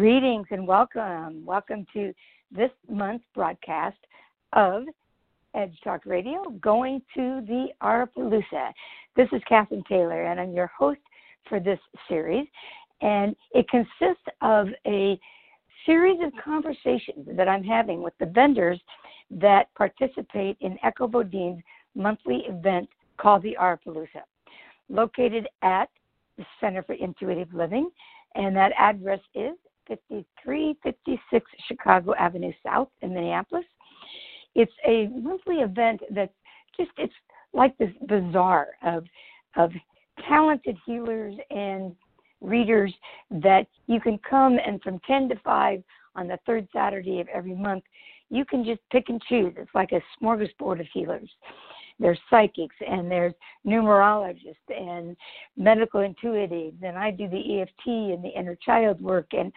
Greetings and welcome. Welcome to this month's broadcast of Edge Talk Radio, going to the Aurapalooza. This is Cathryn Taylor, and I'm your host for this series. And it consists of a series of conversations that I'm having with the vendors that participate in Echo Bodine's monthly event called the Aurapalooza, located at the Center for Intuitive Living. And that address is 5356 Chicago Avenue South in Minneapolis. It's a monthly event that's just it's like this bazaar of of talented healers and readers that you can come and from 10 to 5 on the third Saturday of every month, you can just pick and choose. It's like a smorgasbord of healers. There's psychics and there's numerologists and medical intuitives, and I do the EFT and the inner child work and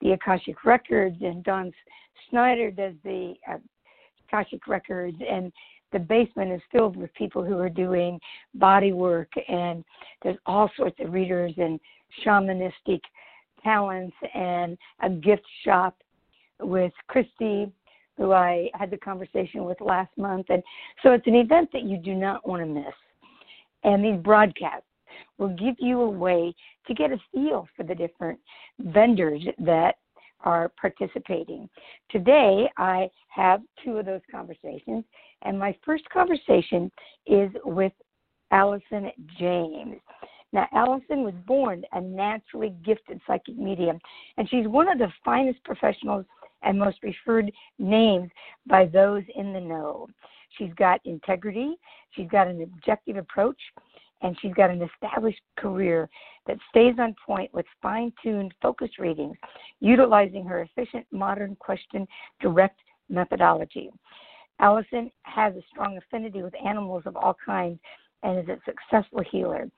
the Akashic Records, and Don Snyder does the uh, Akashic Records, and the basement is filled with people who are doing body work, and there's all sorts of readers and shamanistic talents, and a gift shop with Christy, who I had the conversation with last month. And so it's an event that you do not want to miss. And these broadcasts will give you a way to get a feel for the different vendors that are participating. Today, I have two of those conversations, and my first conversation is with Alison James. Now, Alison was born a naturally gifted psychic medium, and she's one of the finest professionals and most referred names by those in the know. She's got integrity, she's got an objective approach, and she's got an established career that stays on point with fine tuned focus readings, utilizing her efficient modern question direct methodology. Alison has a strong affinity with animals of all kinds and is a successful healer.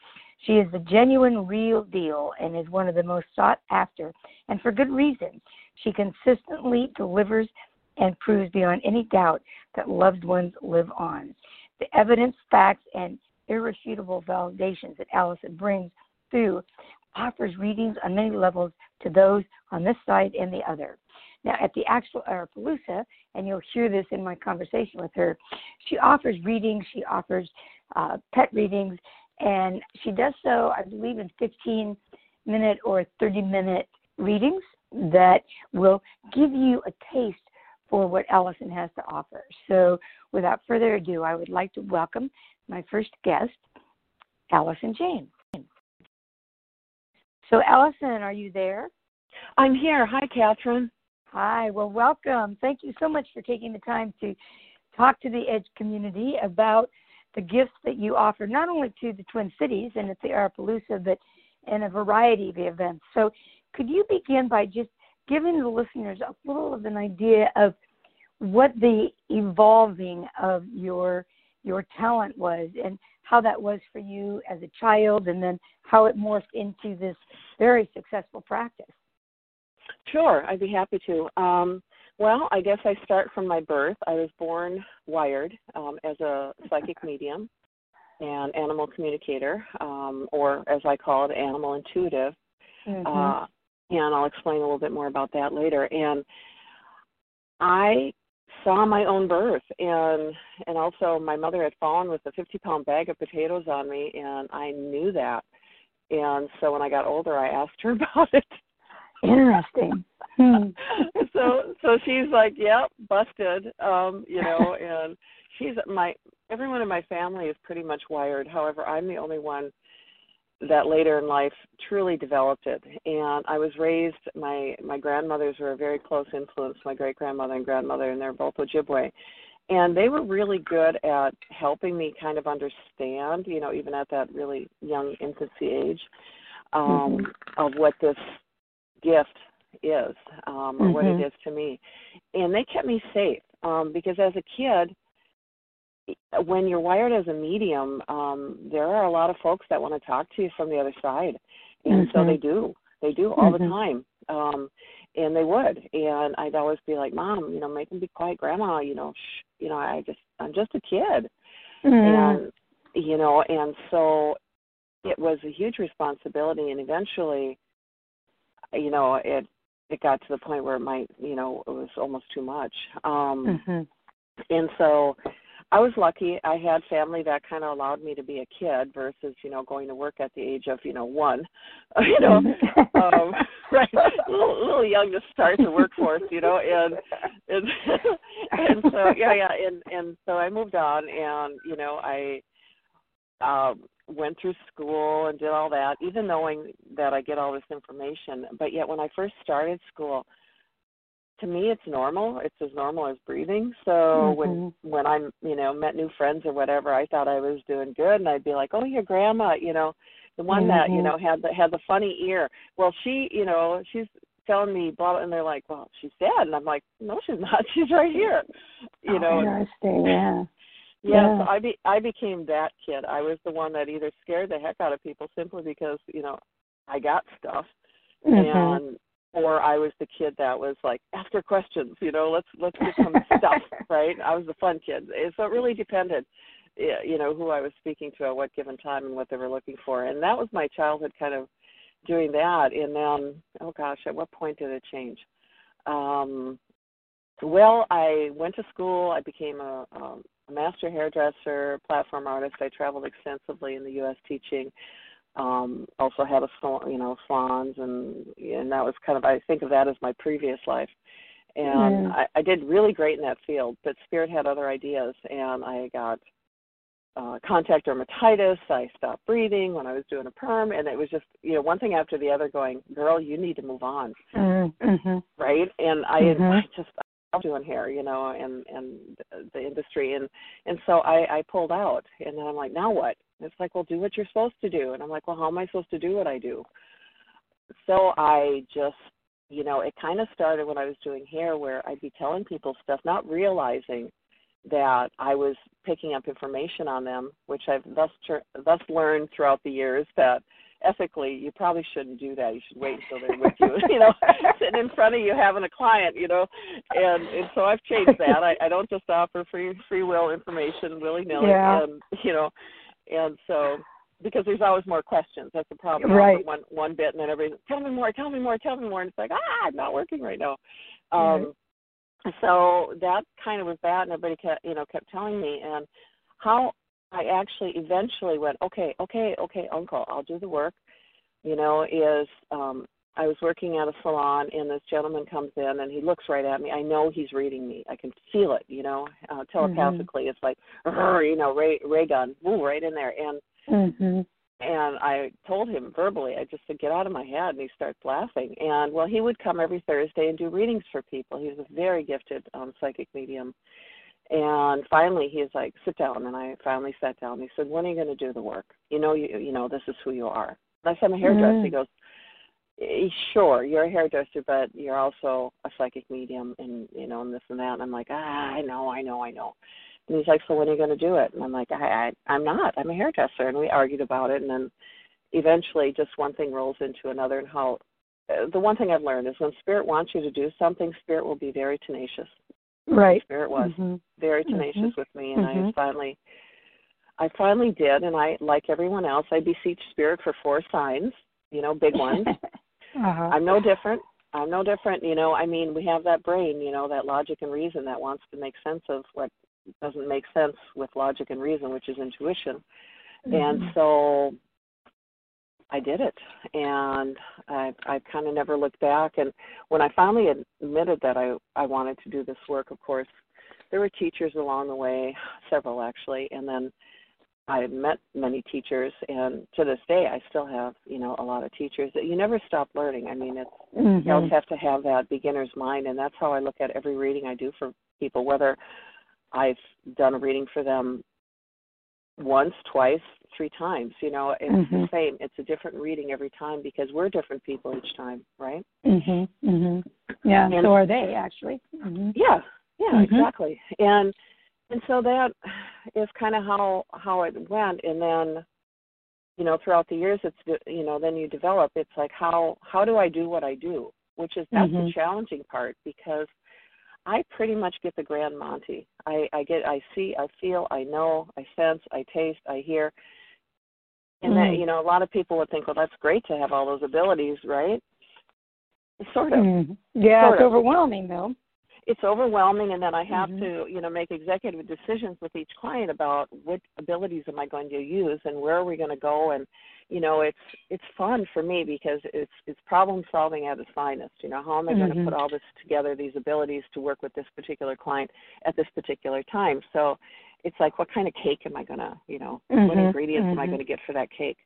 She is the genuine real deal and is one of the most sought after, and for good reason. She consistently delivers and proves beyond any doubt that loved ones live on. The evidence, facts, and irrefutable validations that Alison brings through offers readings on many levels to those on this side and the other. Now, at the actual Aurapalooza, and you'll hear this in my conversation with her, she offers readings, she offers uh, pet readings, and she does so, I believe, in 15 minute or 30 minute readings that will give you a taste for what Allison has to offer. So, without further ado, I would like to welcome my first guest, Alison James. So, Allison, are you there? I'm here. Hi, Cathryn. Hi. Well, welcome. Thank you so much for taking the time to talk to the Edge community about the gifts that you offer, not only to the Twin Cities and at the Aurapalooza, but in a variety of events. So, could you begin by just giving the listeners a little of an idea of what the evolving of your your talent was and how that was for you as a child and then how it morphed into this very successful practice. Sure, I'd be happy to. Um, well, I guess I start from my birth. I was born wired um, as a psychic medium and animal communicator, um, or as I call it, animal intuitive. Mm-hmm. Uh, and I'll explain a little bit more about that later. And I saw my own birth and and also my mother had fallen with a 50 pound bag of potatoes on me and I knew that and so when I got older I asked her about it interesting. so so she's like yep busted um you know and she's my everyone in my family is pretty much wired however I'm the only one that later in life truly developed it. And I was raised my my grandmothers were a very close influence, my great grandmother and grandmother, and they're both Ojibwe. And they were really good at helping me kind of understand, you know, even at that really young infancy age, um, mm-hmm. of what this gift is um or mm-hmm. what it is to me and they kept me safe um because as a kid when you're wired as a medium um there are a lot of folks that want to talk to you from the other side and mm-hmm. so they do they do all mm-hmm. the time um and they would and i'd always be like mom you know make them be quiet grandma you know shh, you know i just i'm just a kid mm-hmm. and you know and so it was a huge responsibility and eventually you know it it got to the point where it might you know it was almost too much um mm-hmm. and so I was lucky. I had family that kind of allowed me to be a kid versus, you know, going to work at the age of, you know, one. you know, um, right? A little, a little young to start the workforce, you know, and and and so yeah, yeah, and and so I moved on, and you know, I um went through school and did all that, even knowing that I get all this information. But yet, when I first started school, to me it's normal. It's as normal as breathing. So mm-hmm. when when i'm you know met new friends or whatever i thought i was doing good and i'd be like oh your grandma you know the one mm-hmm. that you know had the had the funny ear. Well she you know she's telling me blah and they're like well she's dead. And i'm like no she's not. She's right here. You oh, know? interesting yeah yeah, yeah. so I be I became that kid. I was the one that either scared the heck out of people simply because, you know, I got stuff mm-hmm. and or I was the kid that was like, ask her questions, you know, let's let's get some stuff, right? I was the fun kid. So it really depended, you know, who I was speaking to at what given time and what they were looking for. And that was my childhood kind of doing that. And then, oh gosh, at what point did it change? Um, well, I went to school. I became a, um, a master hairdresser, platform artist. I traveled extensively in the U.S. teaching um also had a salon, you know salons and and that was kind of i think of that as my previous life and mm. I, I did really great in that field but spirit had other ideas and i got uh contact dermatitis i stopped breathing when i was doing a perm and it was just you know one thing after the other going girl you need to move on mm-hmm. right and i mm-hmm. i just doing hair, you know, and and the industry, and and so I I pulled out, and then I'm like, now what? And it's like, well, do what you're supposed to do, and I'm like, well, how am I supposed to do what I do? So I just, you know, it kind of started when I was doing hair, where I'd be telling people stuff, not realizing that I was picking up information on them, which I've thus ter- thus learned throughout the years that ethically you probably shouldn't do that. You should wait until they're with you you know sitting in front of you having a client you know. And and so i've changed that. I i don't just offer free free will information willy nilly yeah. and you know and so because there's always more questions. That's the problem. Right. one one bit and then everybody tell me more tell me more tell me more. And it's like ah i'm not working right now. Um right. so that kind of was that and everybody kept you know kept telling me. And how I actually eventually went, okay, okay, okay, uncle, I'll do the work. You know, is um I was working at a salon and this gentleman comes in and he looks right at me. I know he's reading me. I can feel it, you know, uh, telepathically. Mm-hmm. It's like, you know, ray ray gun, woo, right in there. And mm-hmm. and I told him verbally, I just said, get out of my head. And he starts laughing. And well, he would come every Thursday and do readings for people. He was a very gifted um, psychic medium. And finally, he's like, "Sit down." And I finally sat down. He said, "When are you going to do the work? You know, you you know, this is who you are." And I said, "I'm a hairdresser." Mm. He goes, eh, "Sure, you're a hairdresser, but you're also a psychic medium, and you know, and this and that." And I'm like, "Ah, I know, I know, I know." And he's like, "So when are you going to do it?" And I'm like, "I, I I'm not. I'm a hairdresser." And we argued about it, and then eventually, just one thing rolls into another, and how. Uh, the one thing I've learned is when spirit wants you to do something, spirit will be very tenacious Right. Spirit was mm-hmm. very tenacious mm-hmm. with me, and mm-hmm. I finally, I finally did, and I, like everyone else, I beseech Spirit for four signs, you know, big ones. uh-huh. I'm no different. I'm no different. You know, I mean, we have that brain, you know, that logic and reason that wants to make sense of what doesn't make sense with logic and reason, which is intuition. Mm-hmm. And so I did it, and I I kind of never looked back. And when I finally admitted that I I wanted to do this work, of course, there were teachers along the way, several actually, and then I met many teachers, and to this day, I still have you know a lot of teachers. That you never stop learning. I mean, it's mm-hmm. you always have to have that beginner's mind, and that's how I look at every reading I do for people, whether I've done a reading for them once, twice, three times. You know, it's Mhm. the same. It's a different reading every time because we're different people each time, right? Mhm. Mhm. Yeah. And- so are they actually? Mhm. Yeah, yeah, Mhm. exactly. And and so that is kind of how how it went. And then, you know, throughout the years, it's you know, then you develop. It's like how how do I do what I do? Which is that's the Mhm. challenging part because I pretty much get the grand Monty. I I get I see, I feel, I know, I sense, I taste, I hear. And that Mm. you know, a lot of people would think, well, that's great to have all those abilities, right? Sort of Mhm. Yeah, Sort it's of. overwhelming though. it's overwhelming and then i have Mhm. to you know make executive decisions with each client about what abilities am i going to use and where are we going to go and you know it's it's fun for me because it's it's problem solving at its finest you know how am i going Mhm. to put all this together these abilities to work with this particular client at this particular time so it's like what kind of cake am i going to you know what Mhm. ingredients am i Mhm. going to get for that cake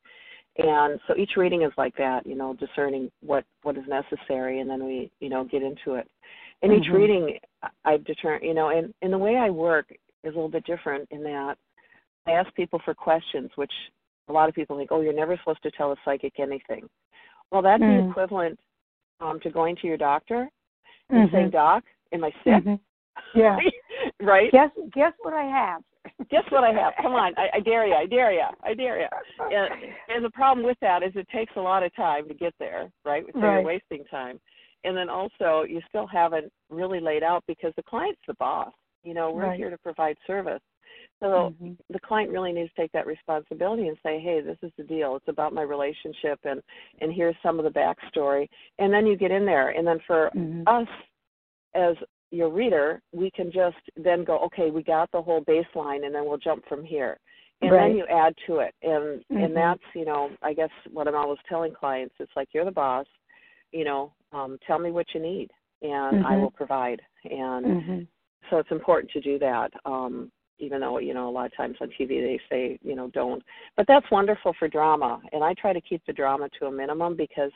and so each reading is like that you know discerning what what is necessary and then we you know get into it in each Mhm. reading i've determined you know and and the way i work is a little bit different in that i ask people for questions which a lot of people think oh you're never supposed to tell a psychic anything well that's the Mm. equivalent um to going to your doctor and Mhm. saying doc am i sick Mhm. Yeah. right Guess guess what I have. guess what I have? Come on, I, I dare you, I dare you, I dare you. And, and the problem with that is it takes a lot of time to get there, right? So Right. you're wasting time. And then also you still haven't really laid out because the client's the boss. You know, we're Right. here to provide service. So Mhm. the client really needs to take that responsibility and say, "Hey, this is the deal. It's about my relationship, and and here's some of the backstory." And then you get in there, and then for Mhm. us as your reader, we can just then go, okay, we got the whole baseline, and then we'll jump from here, and Right. then you add to it, and Mhm. and that's you know, I guess what I'm always telling clients, it's like you're the boss, you know, um, tell me what you need, and I Mhm. will provide, and Mhm. so it's important to do that. Um, even though you know a lot of times on TV they say you know don't, but that's wonderful for drama, and I try to keep the drama to a minimum because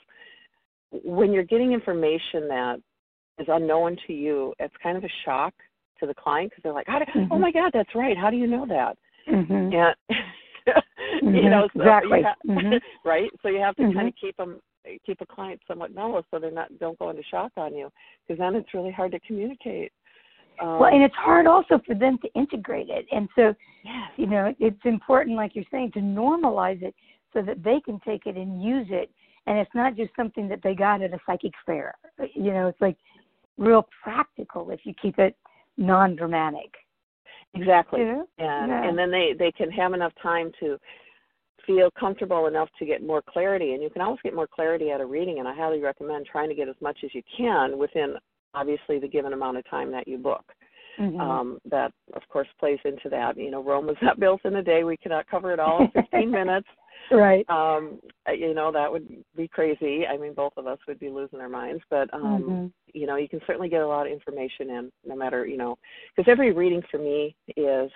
when you're getting information that is unknown to you, it's kind of a shock to the client because they're like, How do, "Oh my God, that's right. How do you know that?" Mhm. And you know, so Exactly. you ha- Mhm. right. So you have to kind of keep them, keep a client somewhat mellow so they're not don't go into shock on you because then it's really hard to communicate. Um, Well, and it's hard also for them to integrate it. And so, yes, you know, it's important, like you're saying, to normalize it so that they can take it and use it. And it's not just something that they got at a psychic fair. You know, it's like real practical if you keep it non dramatic. exactly. You know? and Yeah. and then they they can have enough time to feel comfortable enough to get more clarity and you can always get more clarity at a reading and i highly recommend trying to get as much as you can within obviously the given amount of time that you book Mhm. um, that of course plays into that you know rome was not built in a day we cannot cover it all in 15 minutes right. um you know that would be crazy i mean both of us would be losing our minds but um Mhm. you know you can certainly get a lot of information in no matter you know because every reading for me is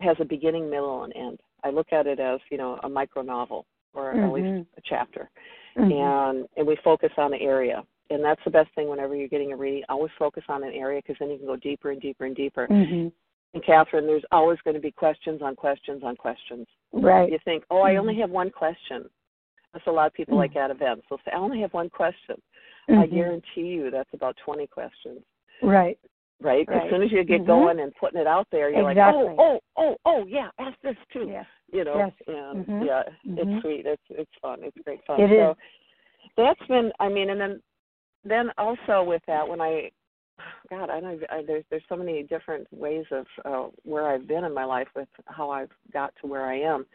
has a beginning middle and end i look at it as you know a micro novel or at Mhm. least a chapter Mhm. and and we focus on the area and that's the best thing whenever you're getting a reading always focus on an area because then you can go deeper and deeper and deeper Mhm. and cathryn there's always going to be questions on questions on questions Right. you think oh i only have one question that's a lot of people Mhm. like at events they'll say i only have one question I Mhm. guarantee you that's about 20 questions, Right. right? Right. As soon as you get Mhm. going and putting it out there, you're Exactly. like, oh, oh, oh, oh, yeah, ask this too. Yeah. You know, Yes. and Mhm. yeah, it's sweet. It's it's fun. It's great fun. It so is. that's been, I mean, and then then also with that, when I, God, I know I, there's there's so many different ways of uh, where I've been in my life with how I've got to where I am.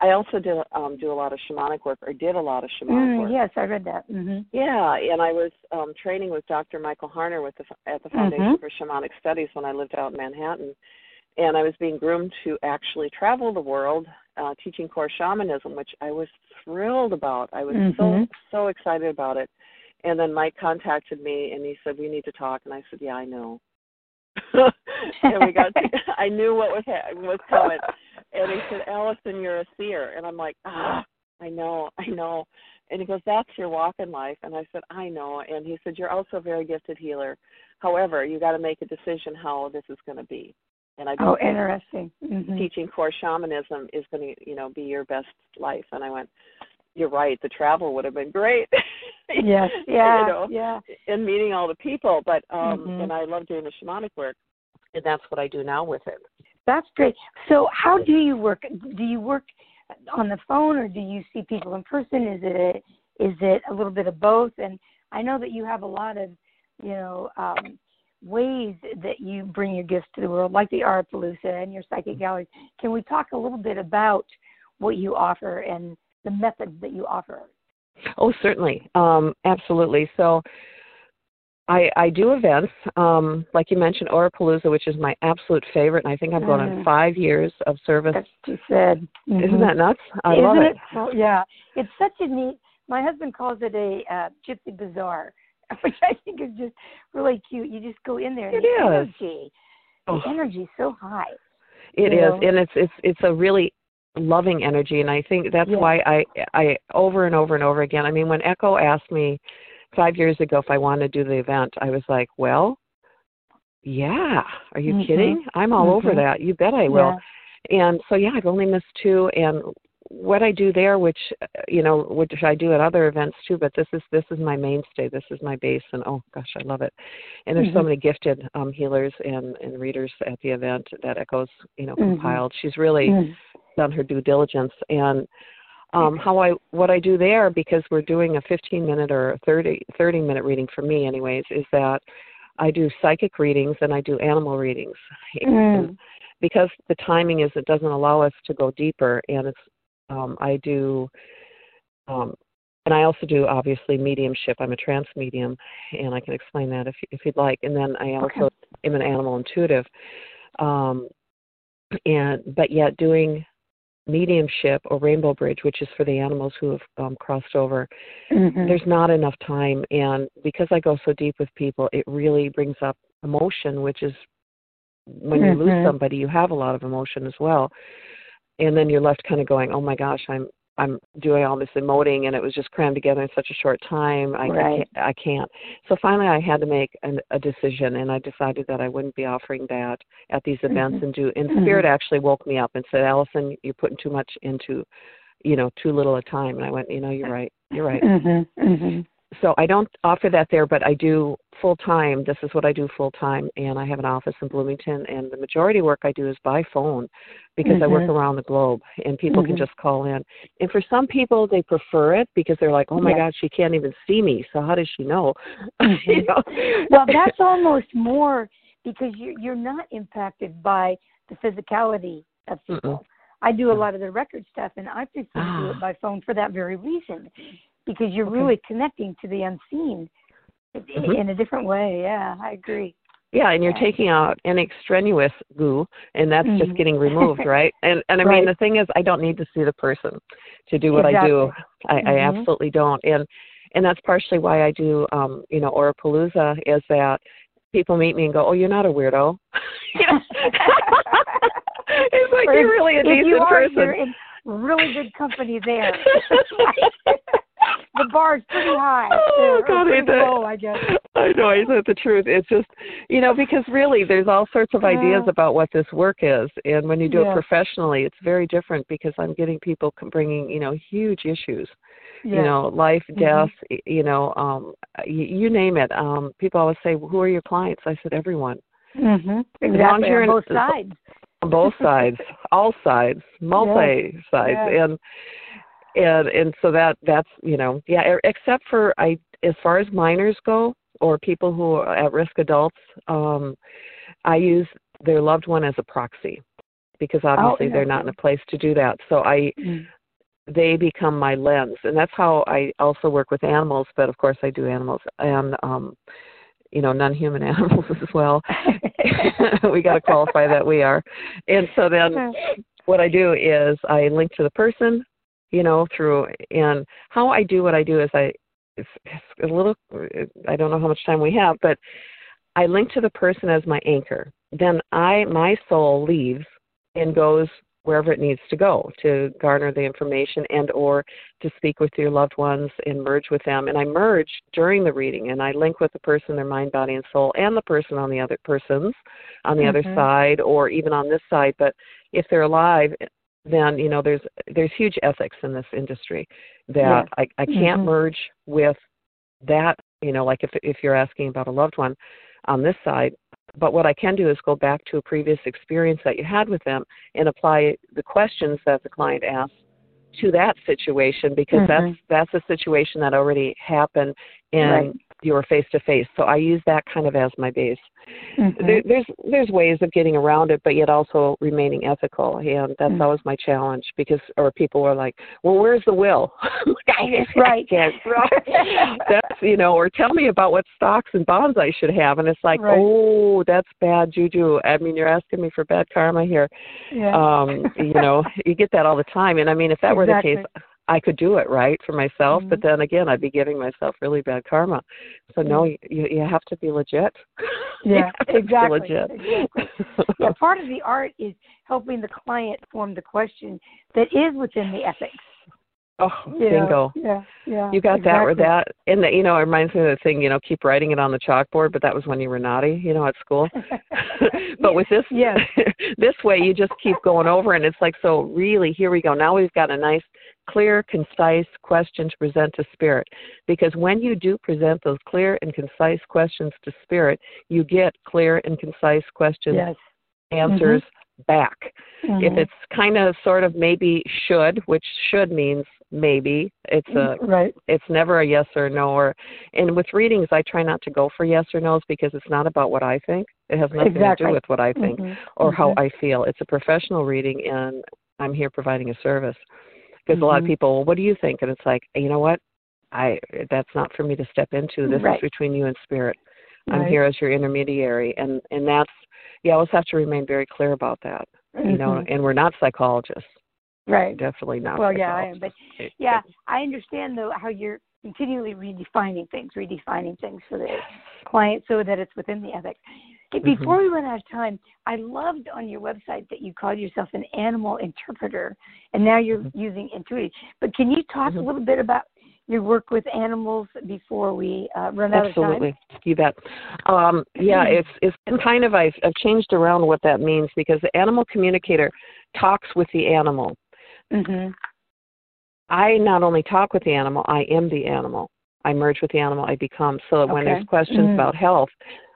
I also did um, do a lot of shamanic work, or did a lot of shamanic Mm, work. yes, I read that. Mhm. Yeah, and I was um, training with Dr. Michael Harner with the, at the Foundation Mhm. for Shamanic Studies when I lived out in Manhattan, and I was being groomed to actually travel the world uh, teaching core shamanism, which I was thrilled about. I was so Mhm. so excited about it. And then Mike contacted me and he said, "We need to talk." And I said, "Yeah, I know." and we got. To, I knew what was ha- was coming. And he said, "Alison, you're a seer." And I'm like, "Ah, I know, I know." And he goes, That's your walk in life. And I said, I know. And he said, You're also a very gifted healer. However, you got to make a decision how this is going to be. And I go, oh, interesting. Mm-hmm. teaching core shamanism is going to, you know, be your best life. And I went, you're right. The travel would have been great. Yes, yeah, you know, yeah. and meeting all the people. But um, Mhm. and I love doing the shamanic work, and that's what I do now with it. That's great. So, how do you work? Do you work on the phone, or do you see people in person? Is it a, is it a little bit of both? And I know that you have a lot of, you know, um, ways that you bring your gifts to the world, like the Aurapalooza and your psychic galleries. Can we talk a little bit about what you offer and the methods that you offer? Oh, certainly, um, absolutely. So, I I do events, um, like you mentioned, Aurapalooza, which is my absolute favorite, and I think I'm going on Mhm. five years of service. That's you said. Isn't Mhm. that nuts? I Isn't love it? it. so- yeah, it's such a neat. My husband calls it a uh, gypsy bazaar, which I think is just really cute. You just go in there, and It the is. energy, Oh. the energy is so high. It is, know? and it's it's it's a really loving energy, and I think that's Yeah. why I I over and over and over again. I mean, when Echo asked me five years ago if I wanted to do the event, I was like, well, yeah. Are you Mhm. kidding? I'm all over Mhm. that. You bet I will. And so yeah, I've only missed two, and what I do there, which uh, you know, which I do at other events too, but this is this is my mainstay. This is my base, and oh gosh, I love it. And there's so Mhm. many gifted um, healers and and readers at the event that Echo's, you know, Mhm. compiled. She's really Mm. done her due diligence and um how I what I do there because we're doing a 15 minute or a 30 30 minute reading for me anyways is that I do psychic readings and I do animal readings. Mm. Because the timing is it doesn't allow us to go deeper and it's um I do um and I also do obviously mediumship. I'm a trance medium and I can explain that if if you'd like. And then I also Okay. am an animal intuitive. Um and but yet doing mediumship or rainbow bridge which is for the animals who have um, crossed over Mhm. there's not enough time and because i go so deep with people it really brings up emotion which is when you Mhm. lose somebody you have a lot of emotion as well and then you're left kind of going oh my gosh i'm i'm doing all this emoting and it was just crammed together in such a short time i, I can't i can't so finally i had to make an, a decision and i decided that i wouldn't be offering that at these events Mhm. and do and Mhm. spirit actually woke me up and said alison you're putting too much into you know too little a time and i went you know you're right you're right Mhm. So I don't offer that there, but I do full time. This is what I do full time, and I have an office in Bloomington. And the majority work I do is by phone because I work Mhm. around the globe, and people can Mhm. just call in. And for some people, they prefer it because they're like, "Oh my Yeah. God, she can't even see me, so how does she know?" Mhm. you know? well, that's almost more because you're you're not impacted by the physicality of people. I do a lot of the record stuff, and I prefer to do Ah. it by phone for that very reason, because you're Okay. really connecting to the unseen i- Mhm. in a different way. Yeah, I agree. Yeah, and you're Yeah. taking out any extraneous goo, and that's Mhm. just getting removed, right? And and I Right. mean, the thing is, I don't need to see the person to do what I do. I, I Mhm. absolutely don't, and and that's partially why I do, um, you know, Aurapalooza is that people meet me and go, "Oh, you're not a weirdo." It's like Or you're really a decent you are, person. You're in really good company there. The bar's pretty high. Oh, God, pretty ain't that- low, I guess. I know, isn't it the truth? It's just, you know, because really there's all sorts of ideas Uh, about what this work is. And when you do yeah. it professionally, it's very different because I'm getting people bringing, you know, huge issues, Yeah. you know, life, Mhm. death, y- you know, um, you, you name it. Um, people always say, who are your clients? I said, everyone. hmm Exactly. On both sides. On both sides, all sides, multi sides. And, and, and so that, that's, you know, yeah, except for I, as far as minors go, or people who are at risk adults, um, I use their loved one as a proxy because obviously they're not in a place to do that. So I Mm. they become my lens, and that's how I also work with animals. But of course, I do animals and um, you know non-human animals as well. we got to qualify that we are, and so then what I do is I link to the person, you know, through and how I do what I do is I it's, it's a little I don't know how much time we have, but I link to the person as my anchor. Then I my soul leaves and goes wherever it needs to go to garner the information and or to speak with your loved ones and merge with them and i merge during the reading and i link with the person their mind body and soul and the person on the other person's on the mm-hmm. other side or even on this side but if they're alive then you know there's there's huge ethics in this industry that i i can't mm-hmm. merge with that you know like if if you're asking about a loved one on this side but what I can do is go back to a previous experience that you had with them and apply the questions that the client asked to that situation because mm-hmm. that's that's a situation that already happened and right. you were face to face. So I use that kind of as my base. Mm-hmm. There, there's there's ways of getting around it, but yet also remaining ethical, and that's mm-hmm. always my challenge. Because or people are like, "Well, where's the will?" right. that's you know, or tell me about what stocks and bonds I should have, and it's like, right. oh, that's bad juju. I mean, you're asking me for bad karma here. Yeah. Um, you know, you get that all the time, and I mean, if that exactly. were the case, I could do it right for myself, mm-hmm. but then again, I'd be giving myself really bad karma. So no, you you have to be legit. Yeah, exactly. legit. exactly. yeah, part of the art is helping the client form the question that is within the ethics. Oh, yeah, bingo. Yeah, yeah. You got exactly. that or that. And the, you know, it reminds me of the thing, you know, keep writing it on the chalkboard, but that was when you were naughty, you know, at school. but with this yeah. this way you just keep going over and it's like so really here we go. Now we've got a nice clear, concise question to present to spirit. Because when you do present those clear and concise questions to spirit, you get clear and concise questions yes. answers mm-hmm. back. Mm-hmm. If it's kind of sort of maybe should, which should means maybe it's a right it's never a yes or no or and with readings i try not to go for yes or no's because it's not about what i think it has nothing exactly. to do with what i think mm-hmm. or mm-hmm. how i feel it's a professional reading and i'm here providing a service because mm-hmm. a lot of people well, what do you think and it's like you know what i that's not for me to step into this right. is between you and spirit i'm here as your intermediary and and that's you always have to remain very clear about that you know Mm-hmm. and we're not psychologists right definitely not well yeah i am but yeah i understand though how you're continually redefining things redefining things for the client so that it's within the ethics Mm-hmm. before we run out of time, I loved on your website that you called yourself an animal interpreter, and now you're Mm-hmm. using intuitive. But can you talk Mhm. a little bit about your work with animals before we uh, run out Absolutely. of time? Absolutely, you bet. Um, yeah, it's it's kind of I've, I've changed around what that means because the animal communicator talks with the animal. Mm-hmm. I not only talk with the animal, I am the animal. I merge with the animal, I become. So that when there's questions Mhm. about health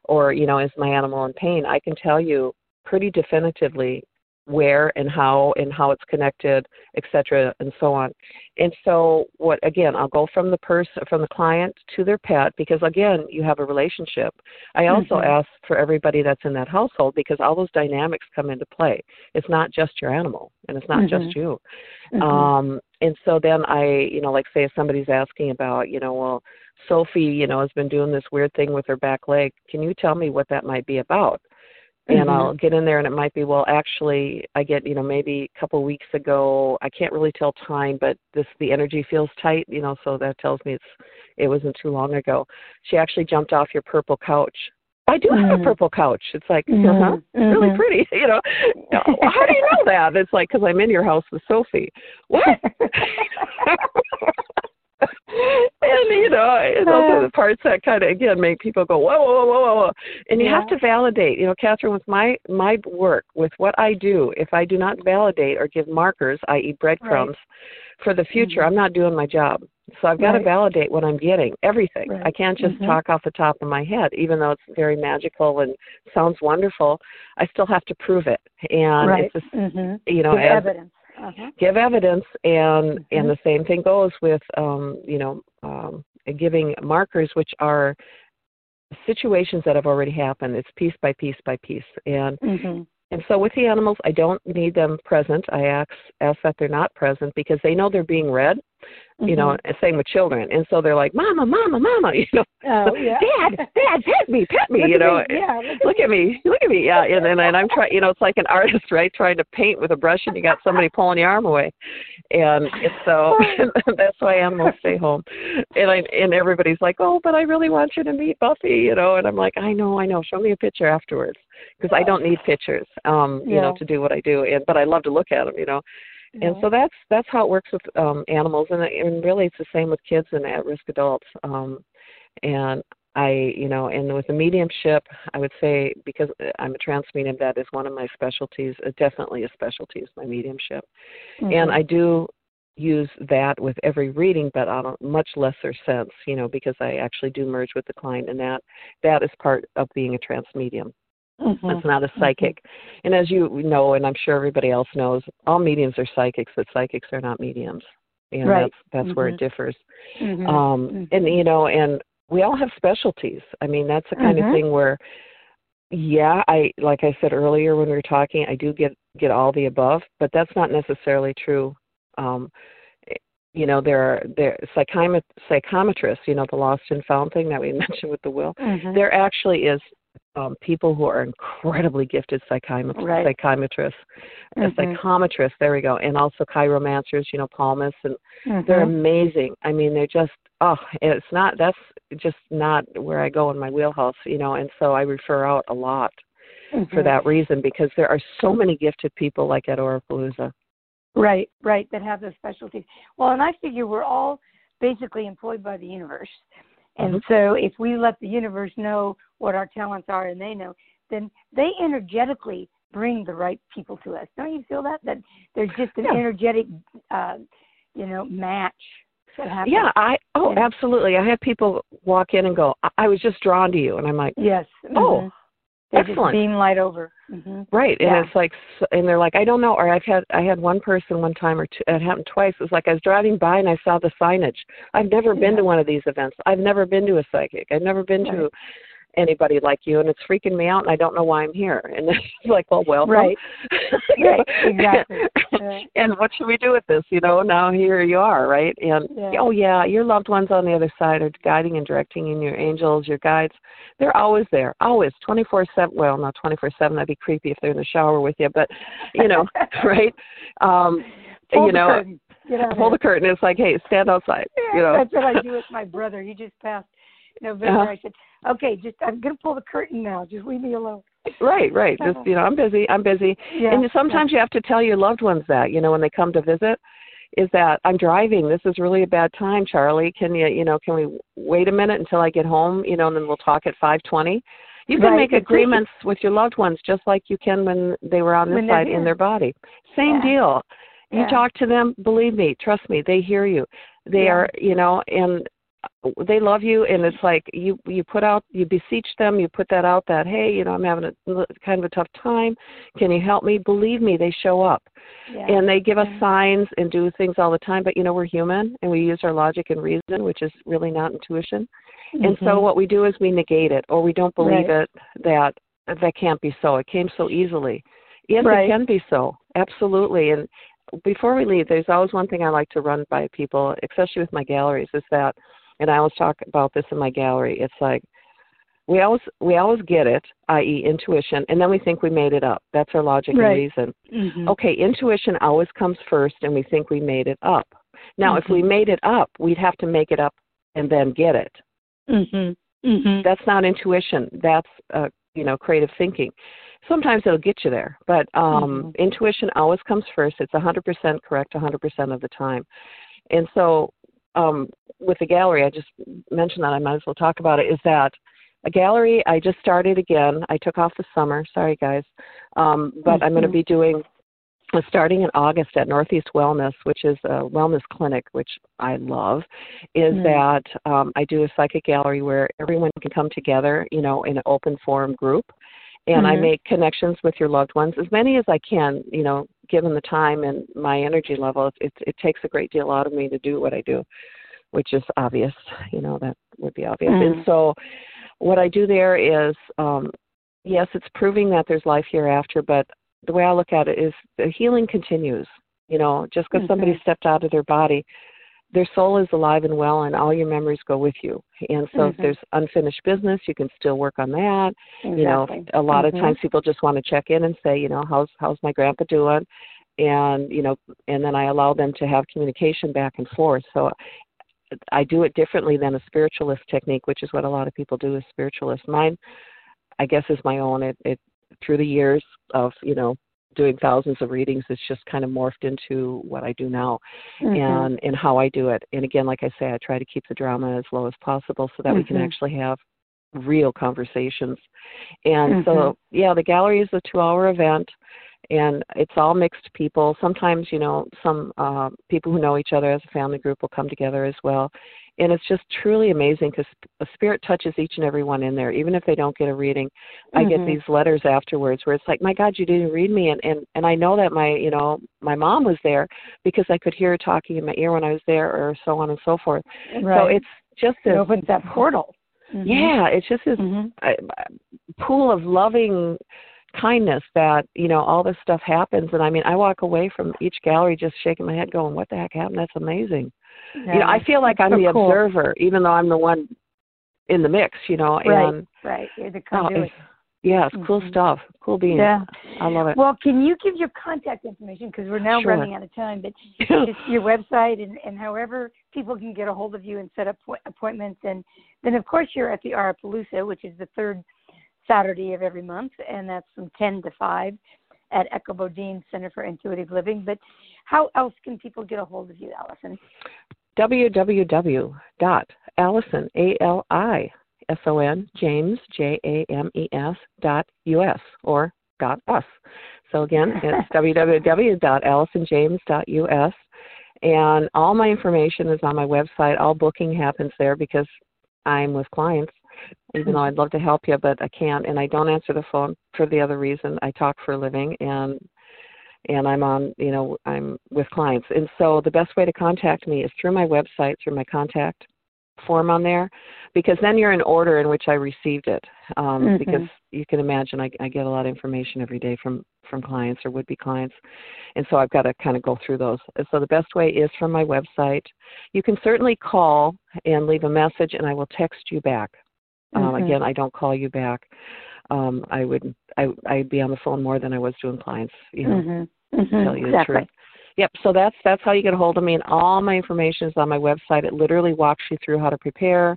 or, you know, is my animal in pain, I can tell you pretty definitively where and how and how it's connected, et cetera, and so on. And so what again, I'll go from the person from the client to their pet because again, you have a relationship. I also Mhm. ask for everybody that's in that household because all those dynamics come into play. It's not just your animal and it's not just Mhm. you. Mhm. Um and so then I, you know, like say if somebody's asking about, you know, well, Sophie, you know, has been doing this weird thing with her back leg. Can you tell me what that might be about? And Mhm. I'll get in there and it might be well actually I get you know maybe a couple weeks ago I can't really tell time but this the energy feels tight you know so that tells me it's it wasn't too long ago she actually jumped off your purple couch I do have Mhm. a purple couch it's like Mhm. uh-huh really Mhm. pretty you know how do you know that it's like because I'm in your house with Sophie what and you know, and those are the parts that kind of again make people go whoa, whoa, whoa, whoa, whoa. And you Yeah. have to validate. You know, Cathryn, with my my work, with what I do, if I do not validate or give markers, i.e., breadcrumbs, for the future, Mhm. I'm not doing my job. So I've got Right. to validate what I'm getting, everything. Right. I can't just Mhm. talk off the top of my head, even though it's very magical and sounds wonderful. I still have to prove it, and right. it's just Mhm. you know as evidence. Uh-huh. give evidence and Mhm. and the same thing goes with um you know um giving markers which are situations that have already happened it's piece by piece by piece and Mhm. and so with the animals i don't need them present i ask ask that they're not present because they know they're being read mm-hmm. you know, and same with children. And so they're like, "Mama, mama, mama," you know, oh, yeah. "Dad, dad, pet me, pet me," look you know. Me. Yeah, look, at me, look at me, yeah. And then and I'm trying, you know, it's like an artist, right, trying to paint with a brush, and you got somebody pulling your arm away, and it's so that's why animals stay home. And I and everybody's like, "Oh, but I really want you to meet Buffy," you know, and I'm like, "I know, I know. Show me a picture afterwards." Because I don't need pictures, um, you yeah. know, to do what I do, and but I love to look at them, you know and so that's that's how it works with um animals and, and really it's the same with kids and at risk adults. Um and i you know and with the mediumship i would say because i'm a trance medium that is one of my specialties uh, definitely a specialty is my mediumship. Mm-hmm. and i do use that with every reading but on a much lesser sense you know because i actually do merge with the client and that that is part of being a trance medium Mm-hmm. It's not a mm-hmm. psychic. Mm-hmm. And as you know, and I'm sure everybody else knows, all mediums are psychics, but psychics are not mediums. And right. that's that's mm-hmm. where it differs. Mm-hmm. Um mm-hmm. and you know, and we all have specialties. I mean, that's the kind of thing where yeah, I like I said earlier when we were talking, I do get get all the above, but that's not necessarily true. Um you know there are there psychomet- psychometrists you know the lost and found thing that we mentioned with the will mm-hmm. there actually is um, people who are incredibly gifted psychiatrists, right. psychiatrists, mm-hmm. psychometrists. There we go, and also chiromancers. You know, palmists, and mm-hmm. they're amazing. I mean, they're just oh, it's not that's just not where I go in my wheelhouse. You know, and so I refer out a lot mm-hmm. for that reason because there are so many gifted people like at Aurapalooza. Right, right, that have those specialties. Well, and I figure we're all basically employed by the universe. And mm-hmm. so if we let the universe know what our talents are and they know, then they energetically bring the right people to us. Don't you feel that? That there's just an yeah. energetic uh you know, match. Yeah, I oh absolutely. I have people walk in and go, I, I was just drawn to you and I'm like, Yes. Oh, mm-hmm. They Excellent. just beam light over. Mm-hmm. Right, yeah. and it's like, and they're like, I don't know. Or I've had, I had one person one time, or two, it happened twice. It was like I was driving by and I saw the signage. I've never been to one of these events. I've never been to a psychic. I've never been right. to anybody like you, and it's freaking me out, and I don't know why I'm here. And it's like, well, welcome. Right. right. Exactly. and what should we do with this? You know, now here you are, right? And yeah. oh yeah, your loved ones on the other side are guiding and directing you, and your angels, your guides, they're always there, always, twenty four seven. Well, not twenty four seven. That'd be creepy if they're in the shower with you, but you know, right? Um, Pull you know. Pull the curtain. It's like, hey, stand outside. Yeah, you know, that's what I do with my brother. He just passed November. Uh-huh. I said, okay, just I'm gonna pull the curtain now. Just leave me alone. Right, right. Just you know, I'm busy. I'm busy. Yeah, and sometimes yeah. you have to tell your loved ones that you know when they come to visit, is that I'm driving. This is really a bad time, Charlie. Can you you know can we wait a minute until I get home? You know, and then we'll talk at 5:20. You can Right. make agreements with your loved ones just like you can when they were on this side in their body. Same Yeah. deal. You Yeah. talk to them, believe me, trust me, they hear you. They Yeah. are, you know, and they love you and it's like you you put out you beseech them you put that out that hey you know i'm having a kind of a tough time. Can you help me? Believe me they show up. Yeah. and they give us signs and do things all the time but you know we're human and we use our logic and reason which is really not intuition. And so Mhm. what we do is we negate it or we don't believe Right. it that that can't be so. It came so easily. Yes Right. it can be so. Absolutely. And before we leave there's always one thing i like to run by people especially with my galleries is that and i always talk about this in my gallery it's like we always we always get it i.e intuition and then we think we made it up that's our logic Right. and reason Mhm. okay intuition always comes first and we think we made it up now if we Mhm. made it up we'd have to make it up and then get it Mhm. Mhm. that's not intuition that's uh, you know creative thinking sometimes it'll get you there but um Mhm. intuition always comes first it's a 100% correct a 100% of the time and so um with the gallery i just mentioned that i might as well talk about it is that a gallery i just started again i took off the summer sorry guys um but i'm going to be doing uh, starting in August at Northeast Wellness, which is a wellness clinic, which I love, is Mm. that um, I do a psychic gallery where everyone can come together, you know, in an open forum group. And I Mhm. make connections with your loved ones, as many as I can, you know, given the time and my energy level. It, it, it takes a great deal out of me to do what I do, which is obvious, you know, that would be obvious. Mm. And so what I do there is, um, yes, it's proving that there's life hereafter, but the way I look at it is the healing continues. You know, just because somebody Mhm. stepped out of their body their soul is alive and well and all your memories go with you and so mm-hmm. if there's unfinished business you can still work on that exactly. you know a lot mm-hmm. of times people just want to check in and say you know how's how's my grandpa doing and you know and then i allow them to have communication back and forth so i do it differently than a spiritualist technique which is what a lot of people do as spiritualists mine i guess is my own it, it through the years of you know doing thousands of readings it's just kind of morphed into what i do now mm-hmm. and and how i do it and again like i say i try to keep the drama as low as possible so that mm-hmm. we can actually have real conversations and mm-hmm. so yeah the gallery is a two hour event and it's all mixed people sometimes you know some uh, people who know each other as a family group will come together as well and it's just truly amazing because a spirit touches each and every one in there even if they don't get a reading mm-hmm. i get these letters afterwards where it's like my god you didn't read me and and and i know that my you know my mom was there because i could hear her talking in my ear when i was there or so on and so forth right. so it's just it opens that portal mm-hmm. yeah it's just this mm-hmm. pool of loving kindness that you know all this stuff happens and i mean i walk away from each gallery just shaking my head going what the heck happened that's amazing yeah. you know i feel like i'm so the cool. observer even though i'm the one in the mix you know right, and right you're the oh, conduit it's, yeah it's cool Mhm. stuff cool being yeah i love it well can you give your contact information because we're now Sure. running out of time but just your website and, and however people can get a hold of you and set up appointments and then of course you're at the Aurapalooza which is the third Saturday of every month and that's from 10 to 5 at Echo Bodine Center for Intuitive Living. But how else can people get a hold of you Alison? www.alison a l i s o n james j a m e s dot us or dot us. So again it's www.alisonjames.us and all my information is on my website. All booking happens there because i'm with clients even though I'd love to help you, but I can't, and I don't answer the phone for the other reason. I talk for a living, and and I'm on, you know, I'm with clients, and so the best way to contact me is through my website, through my contact form on there, because then you're in order in which I received it. Um, Mhm. Because you can imagine, I, I get a lot of information every day from from clients or would be clients, and so I've got to kind of go through those. And so the best way is from my website. You can certainly call and leave a message, and I will text you back. Um, Mhm. Again, I don't call you back. Um, I would I I'd be on the phone more than I was doing clients. You know, Mhm. to Mhm. tell you exactly. the truth. Yep. So that's that's how you get a hold of me, and all my information is on my website. It literally walks you through how to prepare,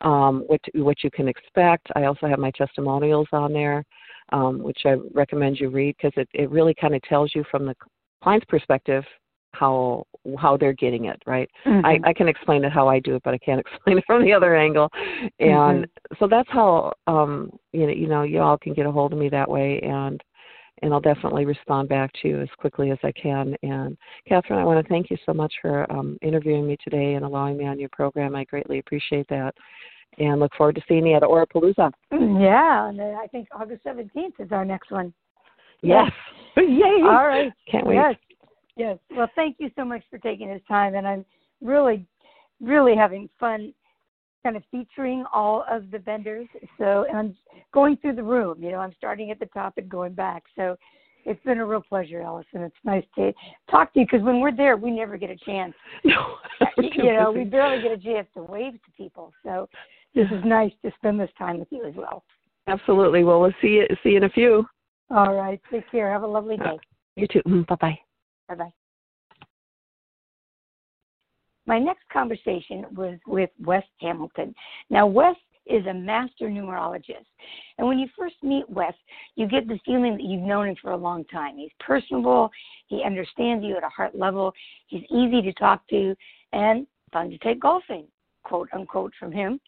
um, what to, what you can expect. I also have my testimonials on there, um, which I recommend you read because it it really kind of tells you from the client's perspective how how they're getting it right Mhm. I, I can explain it how I do it, but I can't explain it from the other angle. And so that's how um, you know you know you all can get a hold of me that way, and and I'll definitely respond back to you as quickly as I can. And Cathryn, I want to thank you so much for um, interviewing me today and allowing me on your program. I greatly appreciate that, and look forward to seeing you at Aurapalooza. Yeah, and I think August 17th is our next one. Yes, yay! All right. Can't wait. Yes. Yes. Well, thank you so much for taking this time, and I'm really, really having fun, kind of featuring all of the vendors. So, and I'm going through the room. You know, I'm starting at the top and going back. So, it's been a real pleasure, Alison. It's nice to talk to you because when we're there, we never get a chance. No, you know, we barely get a chance to wave to people. So, this is nice to spend this time with you as well. Absolutely. Well, we'll see you see you in a few. All right. Take care. Have a lovely uh, day. You too. Mm-hmm. Bye bye. Bye bye. My next conversation was with Wes Hamilton. Now, Wes is a master numerologist. And when you first meet Wes, you get the feeling that you've known him for a long time. He's personable, he understands you at a heart level, he's easy to talk to, and fun to take golfing, quote unquote, from him.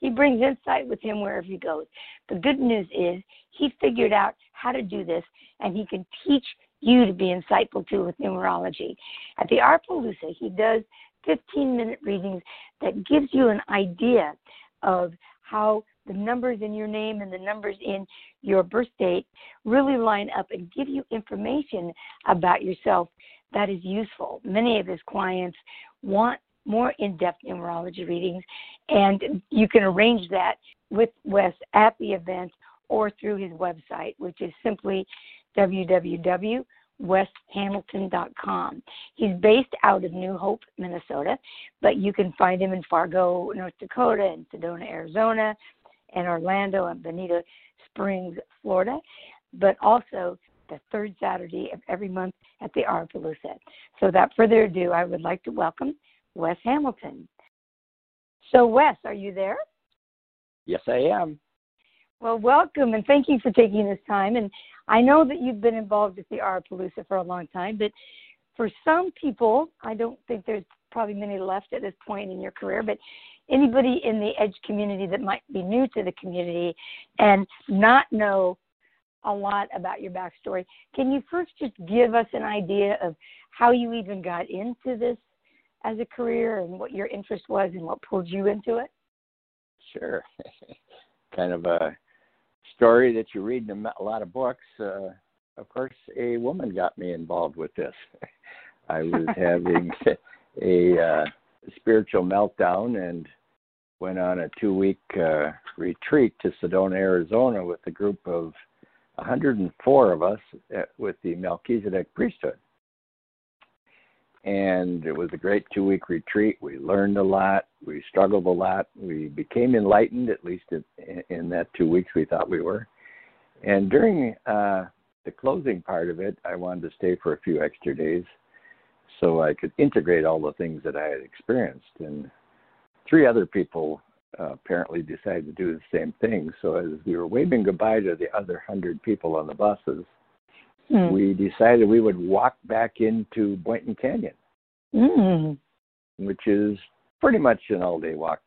He brings insight with him wherever he goes. The good news is he figured out how to do this, and he can teach you to be insightful too with numerology. At the Aurapalooza, he does 15 minute readings that gives you an idea of how the numbers in your name and the numbers in your birth date really line up and give you information about yourself that is useful. Many of his clients want more in depth numerology readings, and you can arrange that with Wes at the event or through his website, which is simply weshamilton.com. He's based out of New Hope, Minnesota, but you can find him in Fargo, North Dakota, and Sedona, Arizona, and Orlando and Bonita Springs, Florida, but also the third Saturday of every month at the Aurapalooza. So, without further ado, I would like to welcome Wes Hamilton. So, Wes, are you there? Yes, I am. Well, welcome and thank you for taking this time. And I know that you've been involved with the Aurapalooza for a long time, but for some people, I don't think there's probably many left at this point in your career, but anybody in the edge community that might be new to the community and not know a lot about your backstory, can you first just give us an idea of how you even got into this as a career and what your interest was and what pulled you into it? Sure. kind of a story that you read in a lot of books. Uh, of course, a woman got me involved with this. I was having a uh, spiritual meltdown and went on a two week uh, retreat to Sedona, Arizona with a group of 104 of us uh, with the Melchizedek priesthood. And it was a great two week retreat. We learned a lot. We struggled a lot. We became enlightened, at least in, in that two weeks we thought we were. And during uh, the closing part of it, I wanted to stay for a few extra days so I could integrate all the things that I had experienced. And three other people uh, apparently decided to do the same thing. So as we were waving goodbye to the other hundred people on the buses, mm. we decided we would walk back into Boynton Canyon, mm. which is pretty much an all-day walk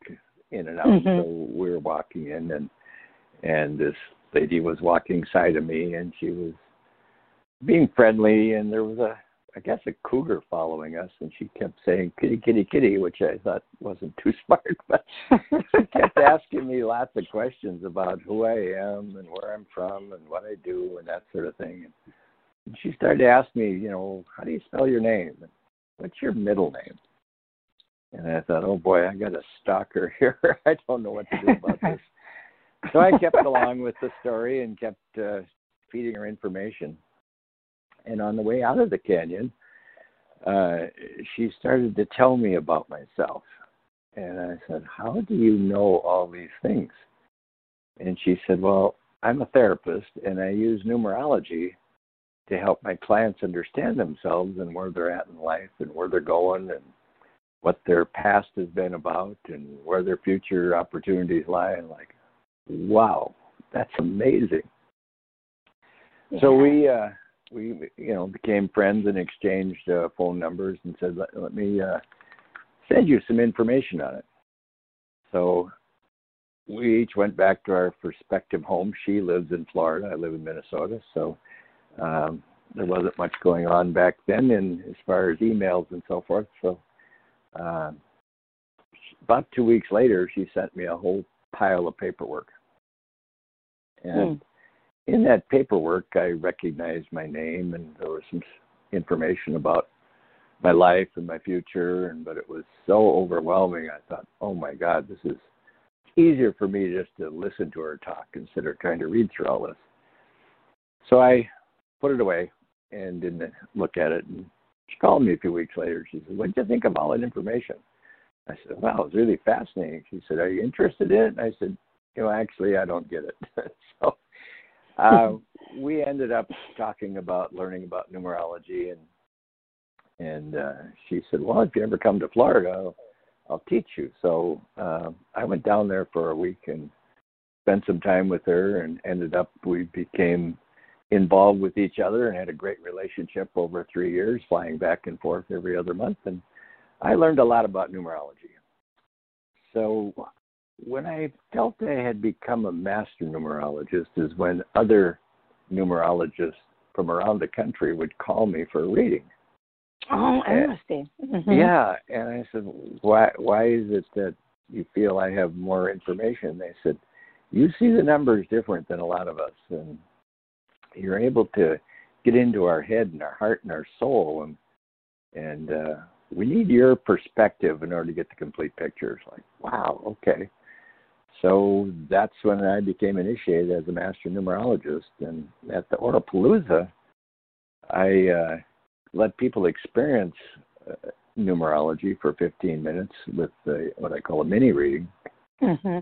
in and out. Mm-hmm. So we were walking in, and and this lady was walking side of me, and she was being friendly, and there was a I guess a cougar following us, and she kept saying "kitty, kitty, kitty," which I thought wasn't too smart, but she kept asking me lots of questions about who I am and where I'm from and what I do and that sort of thing. And she started to ask me, you know, how do you spell your name? What's your middle name? And I thought, oh boy, I got a stalker here. I don't know what to do about this. so I kept along with the story and kept uh, feeding her information. And on the way out of the canyon, uh, she started to tell me about myself. And I said, How do you know all these things? And she said, Well, I'm a therapist and I use numerology to help my clients understand themselves and where they're at in life and where they're going and what their past has been about and where their future opportunities lie. And like, wow, that's amazing. Yeah. So we uh, we you know became friends and exchanged uh, phone numbers and said let, let me uh, send you some information on it. So we each went back to our respective homes. She lives in Florida. I live in Minnesota. So um, there wasn't much going on back then, in as far as emails and so forth. So uh, about two weeks later, she sent me a whole pile of paperwork, and mm in that paperwork, I recognized my name, and there was some information about my life and my future. And but it was so overwhelming. I thought, oh my God, this is easier for me just to listen to her talk instead of trying to read through all this. So I put it away and didn't look at it. And she called me a few weeks later. She said, "What did you think of all that information?" I said, "Wow, it was really fascinating." She said, "Are you interested in it?" And I said, "You know, actually, I don't get it." so uh, we ended up talking about learning about numerology, and and uh, she said, "Well, if you ever come to Florida, I'll, I'll teach you." So uh, I went down there for a week and spent some time with her, and ended up we became involved with each other and had a great relationship over three years, flying back and forth every other month, and I learned a lot about numerology. So when I felt I had become a master numerologist is when other numerologists from around the country would call me for a reading. Oh, interesting. Mm-hmm. Yeah, and I said, "Why? Why is it that you feel I have more information?" They said, "You see the numbers different than a lot of us, and you're able to get into our head and our heart and our soul, and and uh, we need your perspective in order to get the complete picture." It's like, wow, okay so that's when I became initiated as a master numerologist. And at the Aurapalooza, I uh, let people experience uh, numerology for 15 minutes with the, what I call a mini reading. Mm-hmm.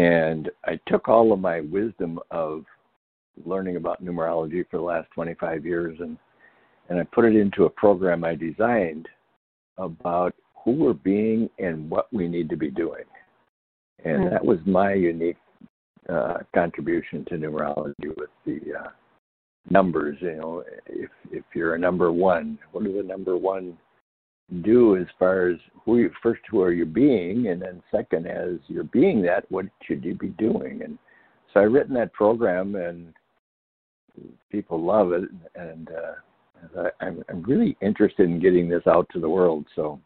And I took all of my wisdom of learning about numerology for the last 25 years and and I put it into a program I designed about who we're being and what we need to be doing. And mm-hmm. that was my unique uh, contribution to numerology with the uh, numbers. You know, if if you're a number one, what does a number one do as far as who you first who are you being, and then second as you're being that, what should you be doing? And so I've written that program, and people love it, and uh, I, I'm I'm really interested in getting this out to the world. So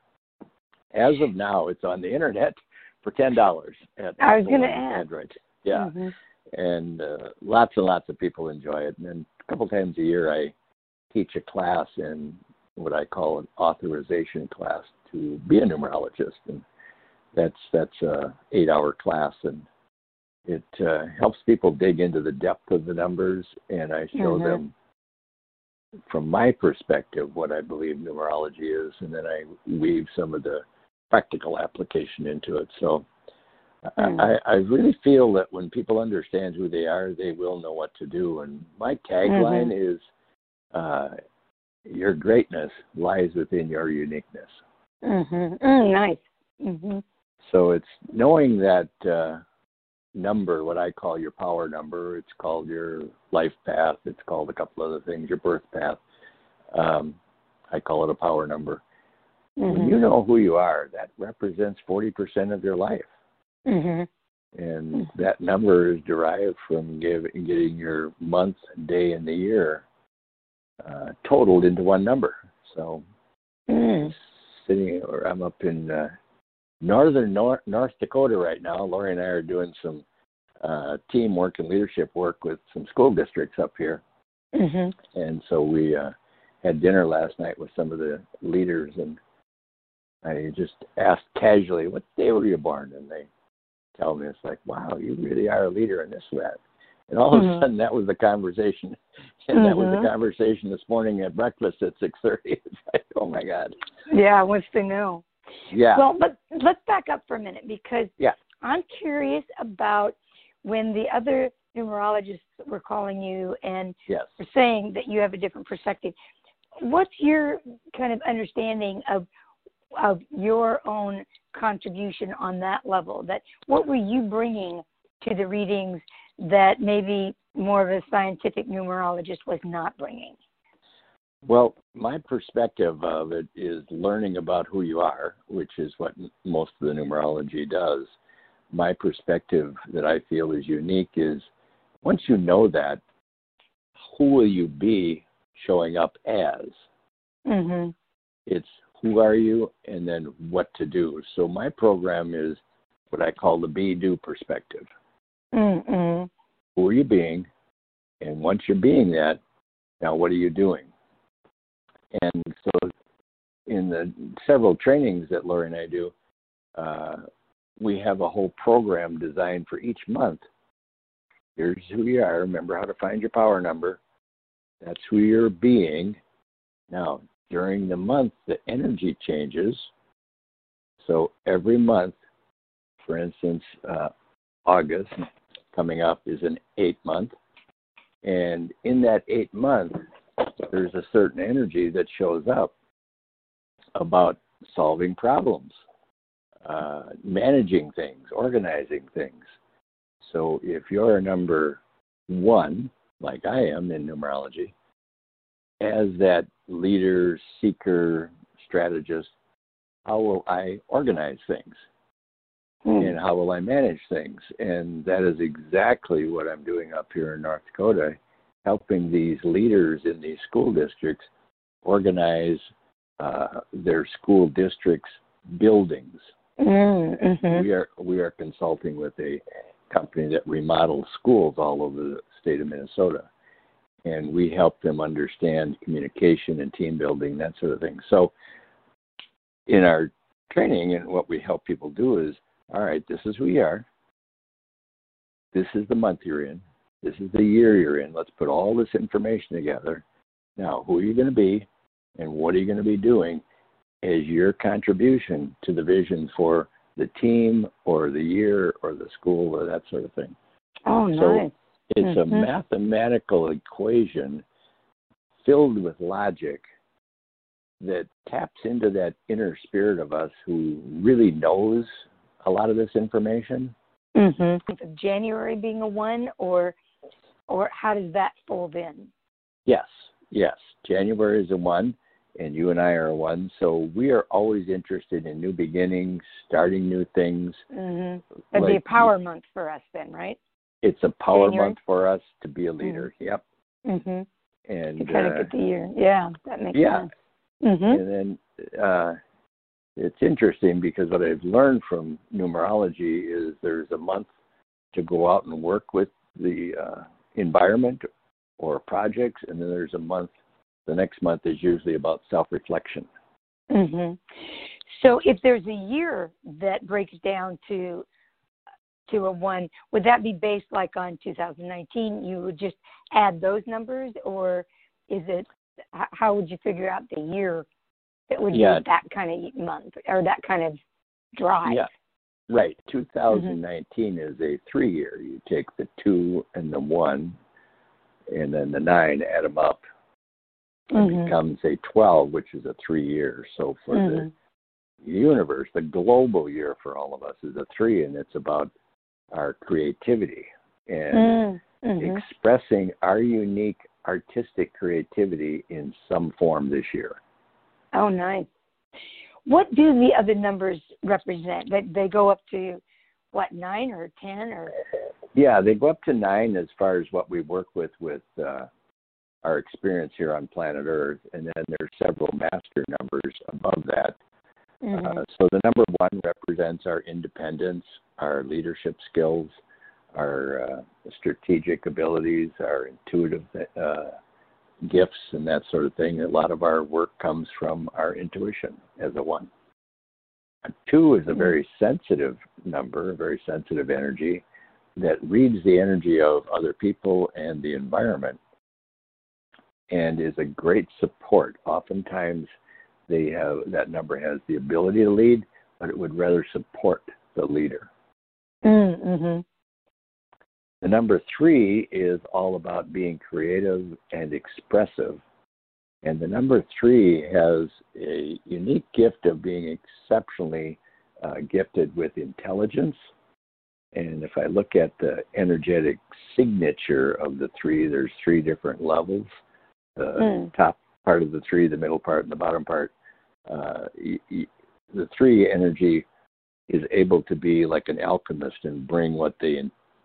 as of now, it's on the internet for ten dollars. I was going to ask. Android. Yeah. Mm-hmm. And uh, lots and lots of people enjoy it. And then a couple times a year, I teach a class in what I call an authorization class to be a numerologist, and that's that's a eight-hour class, and it uh, helps people dig into the depth of the numbers, and I show mm-hmm. them from my perspective what I believe numerology is, and then I weave some of the practical application into it. So mm. I, I really feel that when people understand who they are, they will know what to do. And my tagline mm-hmm. is uh, your greatness lies within your uniqueness. Mm-hmm. Mm, nice. Mm-hmm. So it's knowing that uh, number, what I call your power number. It's called your life path. It's called a couple other things, your birth path. Um, I call it a power number. Mm-hmm. When you know who you are, that represents 40% of your life. Mm-hmm. And Mm-hmm. that number is derived from give, getting your month, day, and the year uh, totaled into one number. So, Mm. sitting, or I'm up in uh, northern North, North Dakota right now. Lori and I are doing some uh, teamwork and leadership work with some school districts up here. Mm-hmm. And so we uh, had dinner last night with some of the leaders, and I just asked casually, "What day were you born?" And they tell me it's like, "Wow, you really are a leader in this that." And all of Mhm. a sudden, that was the conversation, and that was the conversation this morning at breakfast at six thirty. It's like, oh my god, Yeah, wants to know. Yeah, Well, but let's back up for a minute because Yeah. I'm curious about when the other numerologists were calling you and yes. were saying that you have a different perspective. What's your kind of understanding of of your own contribution on that level? That what were you bringing to the readings that maybe more of a scientific numerologist was not bringing? Well, my perspective of it is learning about who you are, which is what most of the numerology does. My perspective that I feel is unique is once you know that, who will you be showing up as? Mhm. It's who are you and then what to do. So my program is what I call the be do perspective. Mhm. Who are you being? And once you're being that, now what are you doing? And so, in the several trainings that Lori and I do, uh, we have a whole program designed for each month. Here's who you are. Remember how to find your power number. That's who you're being. Now, during the month, the energy changes. So every month, for instance, uh, August coming up is an eight month. And in that eight month, there's a certain energy that shows up about solving problems, uh, managing things, organizing things. So if you're a number one, like I am in numerology, as that leader, seeker, strategist, how will I organize things? Hmm. and how will I manage things? And that is exactly what I'm doing up here in North Dakota, helping these leaders in these school districts organize uh, their school districts' buildings. Mhm. We are we are consulting with a company that remodels schools all over the state of Minnesota, and we help them understand communication and team building that sort of thing. So, in our training and what we help people do is all right, this is who you are. This is the month you're in. This is the year you're in. Let's put all this information together. Now, who are you going to be and what are you going to be doing as your contribution to the vision for the team or the year or the school or that sort of thing. Oh, nice. it's Mhm. a mathematical equation filled with logic that taps into that inner spirit of us who really knows a lot of this information. Mm-hmm. January being a one, or or how does that fold in? Yes, yes. January is a one, and you and I are a one. So we are always interested in new beginnings, starting new things. Mm-hmm. That'd be a Like- power month for us then, right? It's a power January? month for us to be a leader. Yep. Mm-hmm. And To kind of uh, get the year. Yeah, that makes yeah. sense. Mm-hmm. and then uh, it's interesting because what I've learned from numerology is there's a month to go out and work with the uh, environment or projects, and then there's a month. The next month is usually about self-reflection. Mm-hmm. So if there's a year that breaks down to to a one, would that be based like on 2019? You would just add those numbers, or is it? How would you figure out the year that would Yeah. be that kind of month or that kind of drive? Yeah. Right. 2019 is a three-year. You take the two and the one, and then the nine, add them up, and Mhm. becomes a 12, which is a three-year. So for the Mhm. universe, the global year for all of us is a three, and it's about our creativity and Mm, mhm. expressing our unique artistic creativity in some form this year. Oh, nice. What do the other numbers represent? That they go up to what nine or ten or? Yeah, they go up to nine as far as what we work with with uh, our experience here on planet Earth, and then there's several master numbers above that. Mhm. Uh, so the number one represents our independence, our leadership skills, our uh, strategic abilities, our intuitive uh, gifts, and that sort of thing. A lot of our work comes from our intuition as a one. A two is a very sensitive number, a very sensitive energy that reads the energy of other people and the environment and is a great support. Oftentimes, they have that number has the ability to lead, but it would rather support the leader. Mm, mhm. The number three is all about being creative and expressive. And the number three has a unique gift of being exceptionally uh, gifted with intelligence. And if I look at the energetic signature of the three, there's three different levels. The Mm. top part of the three, the middle part, and the bottom part. Uh, y- y- the three energy is able to be like an alchemist and bring what they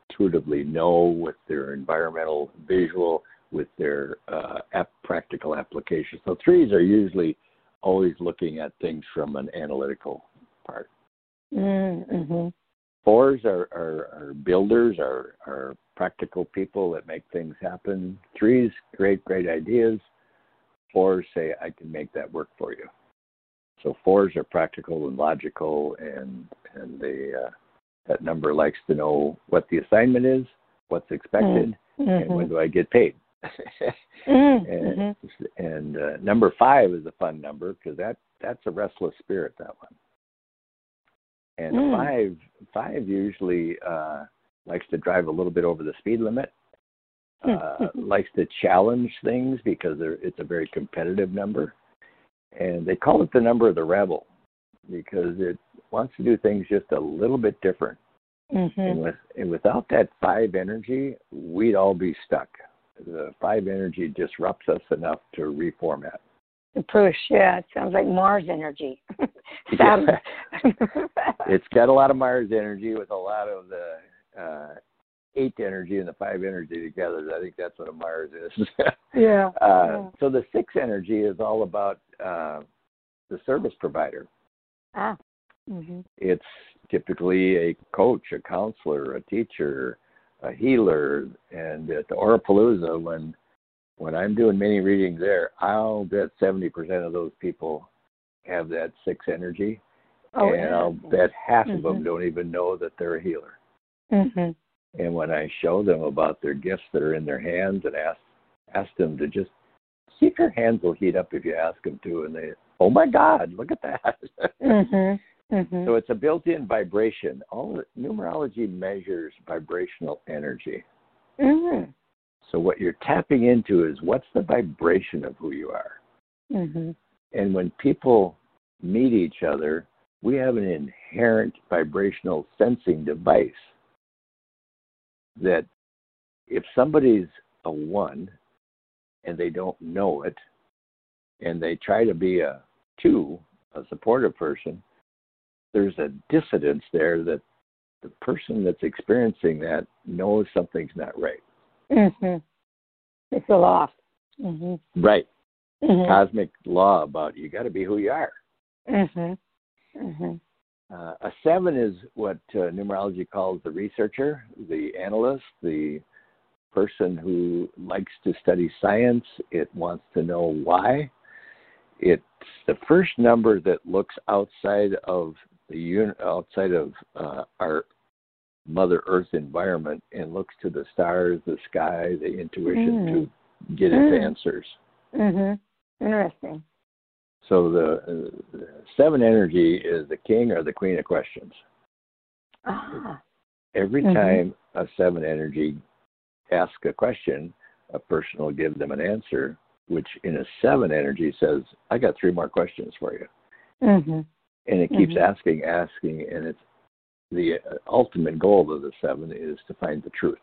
intuitively know with their environmental visual, with their uh, ap- practical application. So threes are usually always looking at things from an analytical part. Mm, mhm. Fours are, are, are builders, are, are practical people that make things happen. Threes create great ideas. Fours say, I can make that work for you. So fours are practical and logical, and and they uh, that number likes to know what the assignment is, what's expected, and when Mhm. do I get paid. Mm, and mhm. and uh, number five is a fun number because that that's a restless spirit that one. And Mm. five five usually uh, likes to drive a little bit over the speed limit. Uh, likes to challenge things because they're, it's a very competitive number, and they call it the number of the rebel because it wants to do things just a little bit different. And, Mhm. with, and without that five energy, we'd all be stuck. The five energy disrupts us enough to reformat. The push, yeah, it sounds like Mars energy. It's got a lot of Mars energy with a lot of the uh, eight energy and the five energy together. I think that's what a Mars is. yeah. uh, yeah. so the six energy is all about uh, the service provider. Ah. Mhm. It's typically a coach, a counselor, a teacher, a healer, and at the Aurapalooza, when when I'm doing many readings there, I'll bet seventy percent of those people have that six energy, Oh, and I'll bet half of them don't even know that they're a healer. Mhm. And when I show them about their gifts that are in their hands and ask ask them to just see if your hands will heat up if you ask them to, and they, oh my God, look at that. Mm-hmm. Mm-hmm. So it's a built-in vibration. All numerology measures vibrational energy. Mm-hmm. So what you're tapping into is what's the vibration of who you are. Mm-hmm. And when people meet each other, we have an inherent vibrational sensing device that if somebody's a one and they don't know it and they try to be a two, a supportive person, there's a dissidence there that the person that's experiencing that knows something's not right. Mm-hmm. It's a loss. Mm-hmm. Right. Mm-hmm. Cosmic law about you got to be who you are. Mm-hmm. Mm-hmm. Uh, a seven is what uh, numerology calls the researcher, the analyst, the person who likes to study science. It wants to know why. It's the first number that looks outside of the un- outside of uh, our Mother Earth environment and looks to the stars, the sky, the intuition to get its Mm. answers. Mm-hmm. Interesting. So the, uh, the seven energy is the king or the queen of questions. Ah. Every Mhm. time a seven energy asks a question, a person will give them an answer, which in a seven energy says, I got three more questions for you. Mm-hmm. And it keeps Mhm. asking, asking, and it's the uh, ultimate goal of the seven is to find the truth.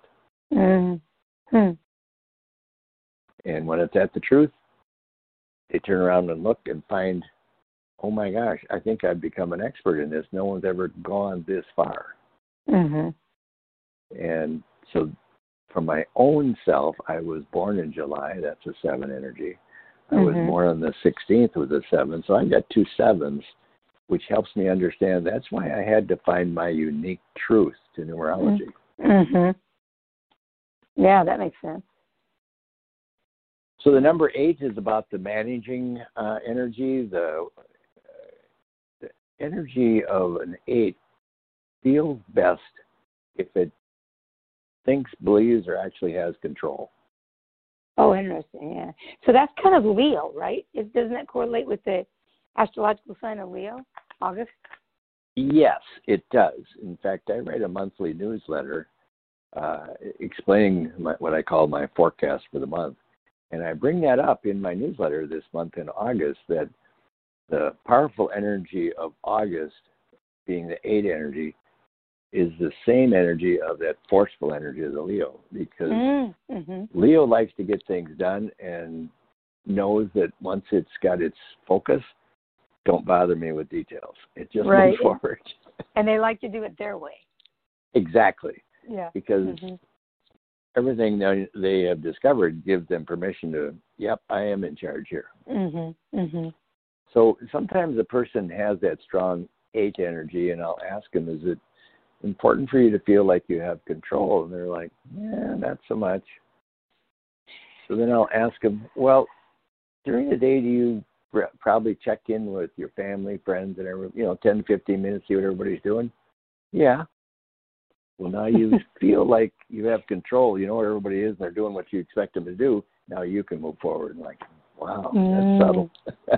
Mm-hmm. And when it's at the truth, they turn around and look and find, oh my gosh, I think I've become an expert in this. No one's ever gone this far. Mm-hmm. And so, for my own self, I was born in July. That's a seven energy. I was Mhm. born on the 16th with a seven. So I've got two sevens, which helps me understand that's why I had to find my unique truth to numerology. Mm-hmm. Yeah, that makes sense. So the number eight is about the managing uh, energy. The, the energy of an eight feels best if it thinks, believes, or actually has control. Oh, interesting. Yeah. So that's kind of Leo, right? It, doesn't that correlate with the astrological sign of Leo, August? Yes, it does. In fact, I write a monthly newsletter uh, explaining my, what I call my forecast for the month. And I bring that up in my newsletter this month in August that the powerful energy of August, being the eight energy, is the same energy of that forceful energy of the Leo because Mm-hmm. Leo likes to get things done and knows that once it's got its focus, don't bother me with details. It just Right. moves forward. And they like to do it their way. exactly. Yeah. Because Mhm. everything they, they have discovered gives them permission to, yep, I am in charge here. Mhm. Mhm. So sometimes a person has that strong eight energy, and I'll ask them, is it important for you to feel like you have control? And they're like, yeah, not so much. So then I'll ask them, well, during the day, do you pr- probably check in with your family, friends, and every, you know, 10 to 15 minutes, see what everybody's doing? Yeah. Well, now you feel like you have control. You know where everybody is, and they're doing what you expect them to do. Now you can move forward. And like, wow, Mm. that's subtle.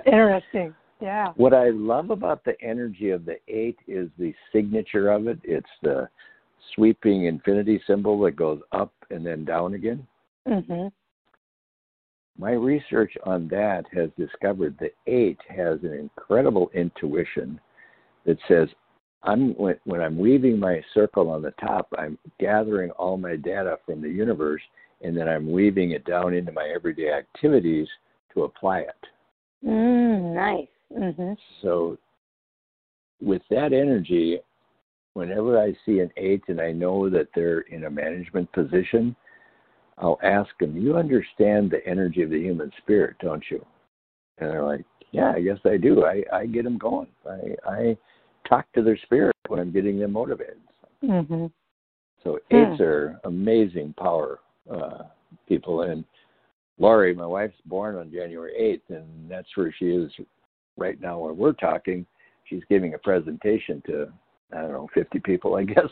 Interesting. Yeah. What I love about the energy of the eight is the signature of it. It's the sweeping infinity symbol that goes up and then down again. Mm-hmm. My research on that has discovered the eight has an incredible intuition that says, I'm when, when I'm weaving my circle on the top, I'm gathering all my data from the universe, and then I'm weaving it down into my everyday activities to apply it. Mm, nice. Mhm. So, with that energy, whenever I see an eight and I know that they're in a management position, I'll ask them, You understand the energy of the human spirit, don't you? And they're like, Yeah, I guess I do. I, I get them going. I, I talk to their spirit when I'm getting them motivated. Mhm. So, Hmm. eights are amazing power uh, people. And Laurie, my wife's born on January 8th, and that's where she is right now where we're talking. She's giving a presentation to, I don't know, 50 people, I guess,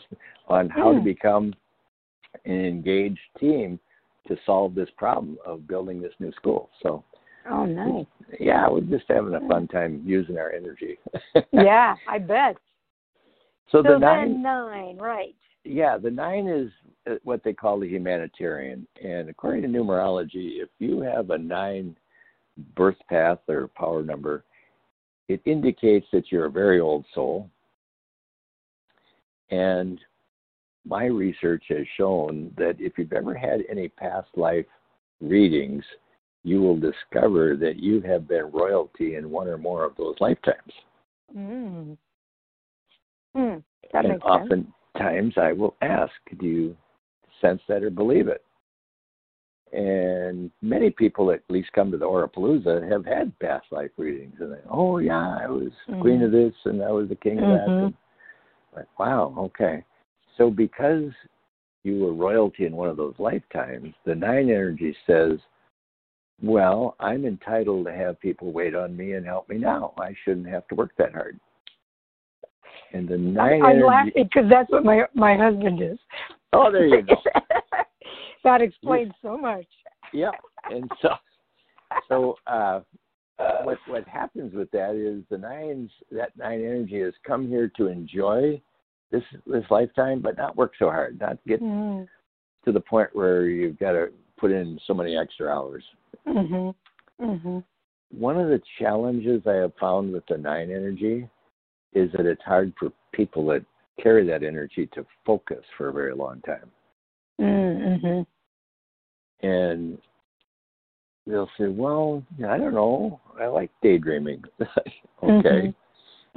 on how to Hmm. become an engaged team to solve this problem of building this new school. So Oh, nice. Yeah, we're just having a fun time using our energy. yeah, I bet. So, So the nine, nine, right? yeah, the nine is uh, what they call the humanitarian. And according to numerology, if you have a nine birth path or power number, it indicates that you're a very old soul. And my research has shown that if you've ever had any past life readings, you will discover that you have been royalty in one or more of those lifetimes. Mm. Hmm. That and makes sense. oftentimes I will ask, do you sense that or believe it? And many people at least come to the Aurapalooza have had past life readings and they, oh yeah, I was queen Mhm. of this and I was the king of that. Mhm. And like, wow, okay. So because you were royalty in one of those lifetimes, the nine energy says, well, I'm entitled to have people wait on me and help me now. I shouldn't have to work that hard. And the nine I'm energy. laughing because that's what my my husband is. Oh, there you go. that explains so much. yeah. And so, so uh, what what happens with that is the nines that nine energy has come here to enjoy this this lifetime, but not work so hard, not get Mm. to the point where you've got to put in so many extra hours. Mhm. Mhm. One of the challenges I have found with the nine energy is that it's hard for people that carry that energy to focus for a very long time. Mhm. And they'll say, Well, I don't know. I like daydreaming. okay.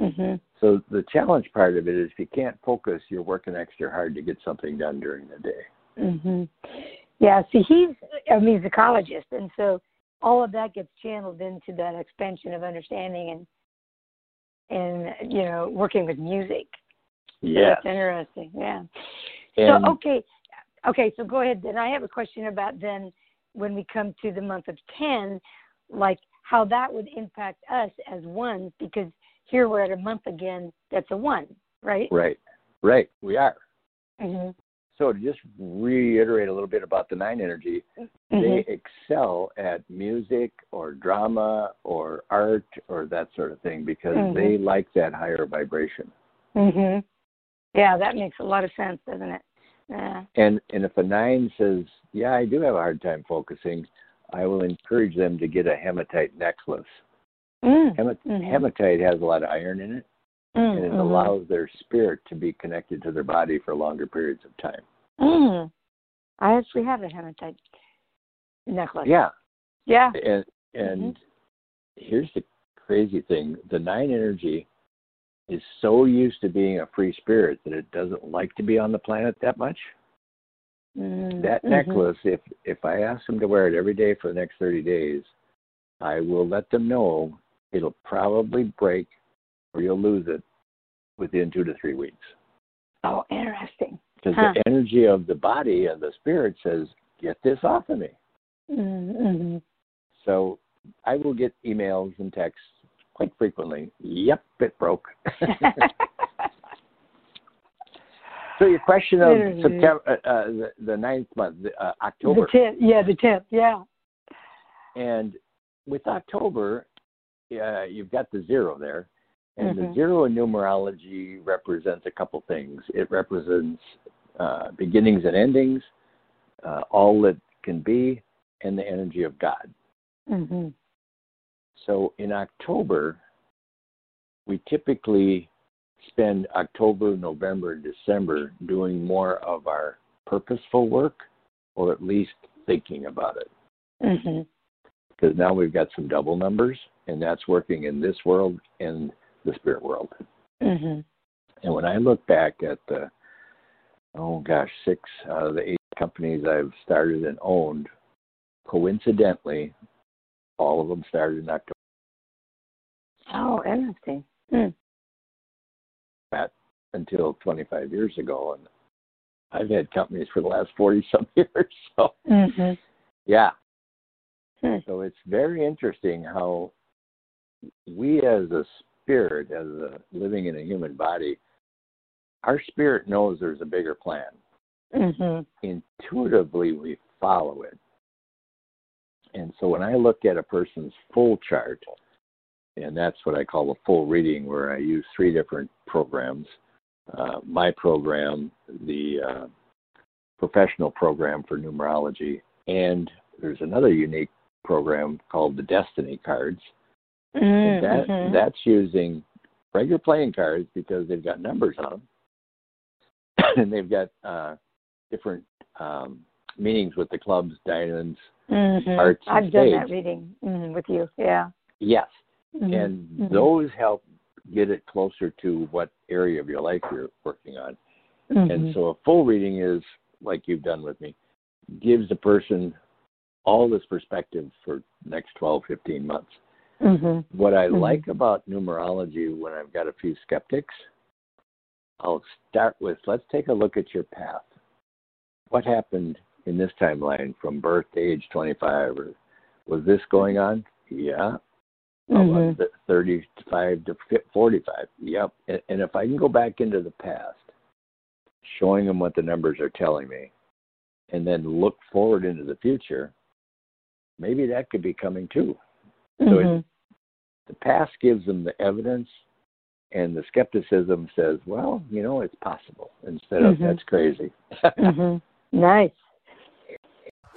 Mhm. So the challenge part of it is if you can't focus, you're working extra hard to get something done during the day. Mhm. Yeah. See, he's a musicologist, and so all of that gets channeled into that expansion of understanding and and you know working with music. So That's interesting. Yeah. And so okay, okay. So go ahead. Then I have a question about then when we come to the month of ten, like how that would impact us as ones because here we're at a month again that's a one, right? right, right, we are. Mm-hmm. So to just reiterate a little bit about the nine energy, Mm-hmm. they excel at music or drama or art or that sort of thing because Mhm. they like that higher vibration. Mhm. Yeah, that makes a lot of sense, doesn't it? Yeah. And and if a nine says, "Yeah, I do have a hard time focusing," I will encourage them to get a hematite necklace. Mm. Hemat- Mhm. Hematite has a lot of iron in it, Mm, and it mhm. allows their spirit to be connected to their body for longer periods of time. Mm. I actually have a hematite necklace. Yeah, Yeah. and and here's the crazy thing: the nine energy is so used to being a free spirit that it doesn't like to be on the planet that much. Mm. That Mhm. necklace, if if I ask them to wear it every day for the next thirty days, I will let them know it'll probably break or you'll lose it within two to three weeks. Oh, interesting. Because Huh. the energy of the body and the spirit says, "Get this off of me." Mm-hmm. So I will get emails and texts quite frequently. Yep, it broke. so your question of Literally. September, uh, uh, the, the ninth month, uh, October, The tenth. Yeah, the tenth. Yeah. and with October, uh, you've got the zero there, and the Mhm. zero in numerology represents a couple things. It represents uh, beginnings and endings, uh, all that can be, and the energy of God. Mhm. So in October, we typically spend October, November, December doing more of our purposeful work, or at least thinking about it. Mhm. Because now we've got some double numbers, and that's working in this world and the spirit world. Mhm. And when I look back at the, oh gosh, six out of the eight companies I've started and owned, coincidentally, all of them started in October. Oh, interesting. Mm. that until 25 years ago, and I've had companies for the last 40 some years. So Mhm. yeah, Hmm. so it's very interesting how we, as a spirit, as a living in a human body, our spirit knows there's a bigger plan. Mhm. Intuitively, we follow it. And so when I look at a person's full chart, and that's what I call a full reading, where I use three different programs uh, my program, the uh, professional program for numerology, and there's another unique program called the Destiny Cards. Mm, that, mhm. That's using regular playing cards because they've got numbers on them, and they've got uh, different um, meanings with the clubs, diamonds, Mhm. hearts, and I've done that reading mhm, with you. Yeah. Yes, Mhm. and Mhm. those help get it closer to what area of your life you're working on. And so a full reading is like you've done with me, gives the person all this perspective for next 12, 15 months. Mhm. What I like about numerology when I've got a few skeptics, I'll start with let's take a look at your path. What happened in this timeline from birth to age 25? Or was this going on? Yeah. Mhm. about 35 to 45? Yep. And, and if I can go back into the past, showing them what the numbers are telling me, and then look forward into the future, maybe that could be coming too. So it- Mhm. the past gives them the evidence, and the skepticism says, well, you know, it's possible, instead of Mhm. that's crazy. Mhm. Nice.